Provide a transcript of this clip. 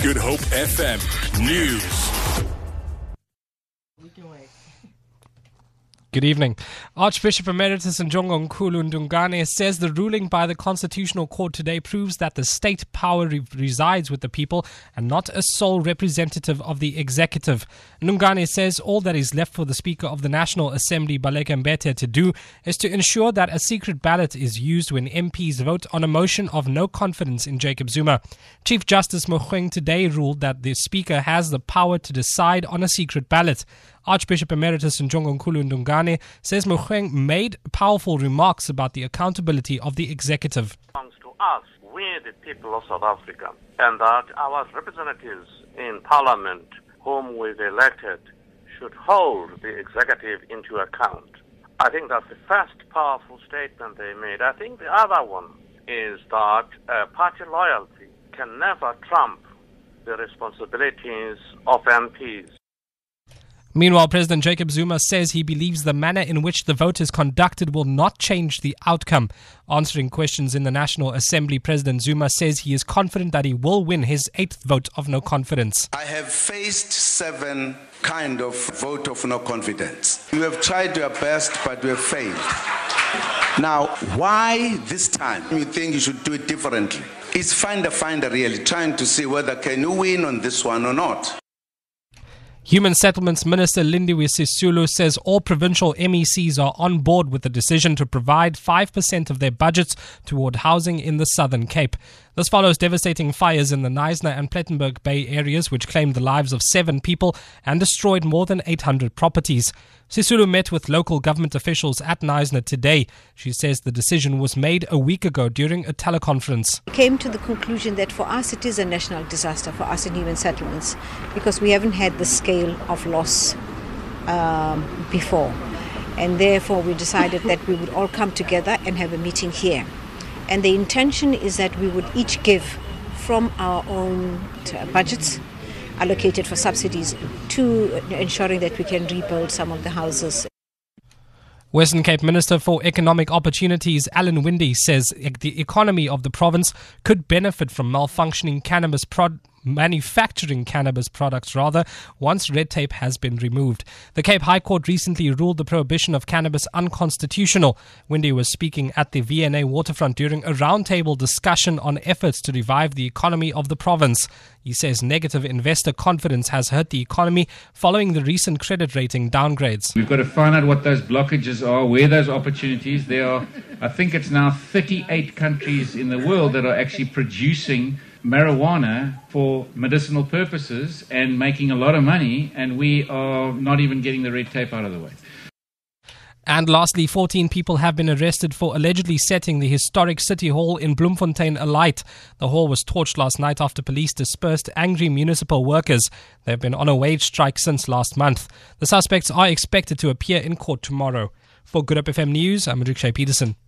Good Hope FM News. Good evening. Archbishop Emeritus Njongonkulu says the ruling by the Constitutional Court today proves that the state power re- resides with the people and not a sole representative of the executive. Ndungane says all that is left for the Speaker of the National Assembly, Baleka Mbete, to do is to ensure that a secret ballot is used when MPs vote on a motion of no confidence in Jacob Zuma. Chief Justice Mogoeng today ruled that the Speaker has the power to decide on a secret ballot. Archbishop Emeritus Njongonkulu Ndungane says Mogoeng made powerful remarks about the accountability of the executive. to us, we the people of South Africa, and that our representatives in Parliament, whom we've elected, should hold the executive into account. I think that's the first powerful statement they made. I think the other one is that uh, party loyalty can never trump the responsibilities of MPs. Meanwhile, President Jacob Zuma says he believes the manner in which the vote is conducted will not change the outcome. Answering questions in the National Assembly, President Zuma says he is confident that he will win his eighth vote of no confidence. I have faced seven kind of vote of no confidence. You have tried your best, but we have failed. Now, why this time you think you should do it differently? It's finder finder really, trying to see whether can you win on this one or not. Human Settlements Minister Lindiwe Sisulu says all provincial MECs are on board with the decision to provide 5% of their budgets toward housing in the Southern Cape. This follows devastating fires in the Knysna and Plettenberg Bay areas, which claimed the lives of seven people and destroyed more than 800 properties. Sisulu met with local government officials at Knysna today. She says the decision was made a week ago during a teleconference. We came to the conclusion that for us it is a national disaster for us in human settlements because we haven't had the scale of loss um, before. And therefore, we decided that we would all come together and have a meeting here. And the intention is that we would each give from our own uh, budgets allocated for subsidies to ensuring that we can rebuild some of the houses Western Cape Minister for Economic Opportunities Alan Winde says the economy of the province could benefit from malfunctioning cannabis prod- manufacturing cannabis products rather once red tape has been removed. The Cape High Court recently ruled the prohibition of cannabis unconstitutional. Winde was speaking at the V&A waterfront during a roundtable discussion on efforts to revive the economy of the province. He says negative investor confidence has hurt the economy following the recent credit rating downgrades. We've got to find out what those blockages are, where those opportunities. There are, I think it's now 38 countries in the world that are actually producing marijuana for medicinal purposes and making a lot of money, and we are not even getting the red tape out of the way. And lastly, 14 people have been arrested for allegedly setting the historic City Hall in Bloemfontein alight. The hall was torched last night after police dispersed angry municipal workers. They've been on a wage strike since last month. The suspects are expected to appear in court tomorrow. For Good Hope FM News, I'm Rikshay Peterson.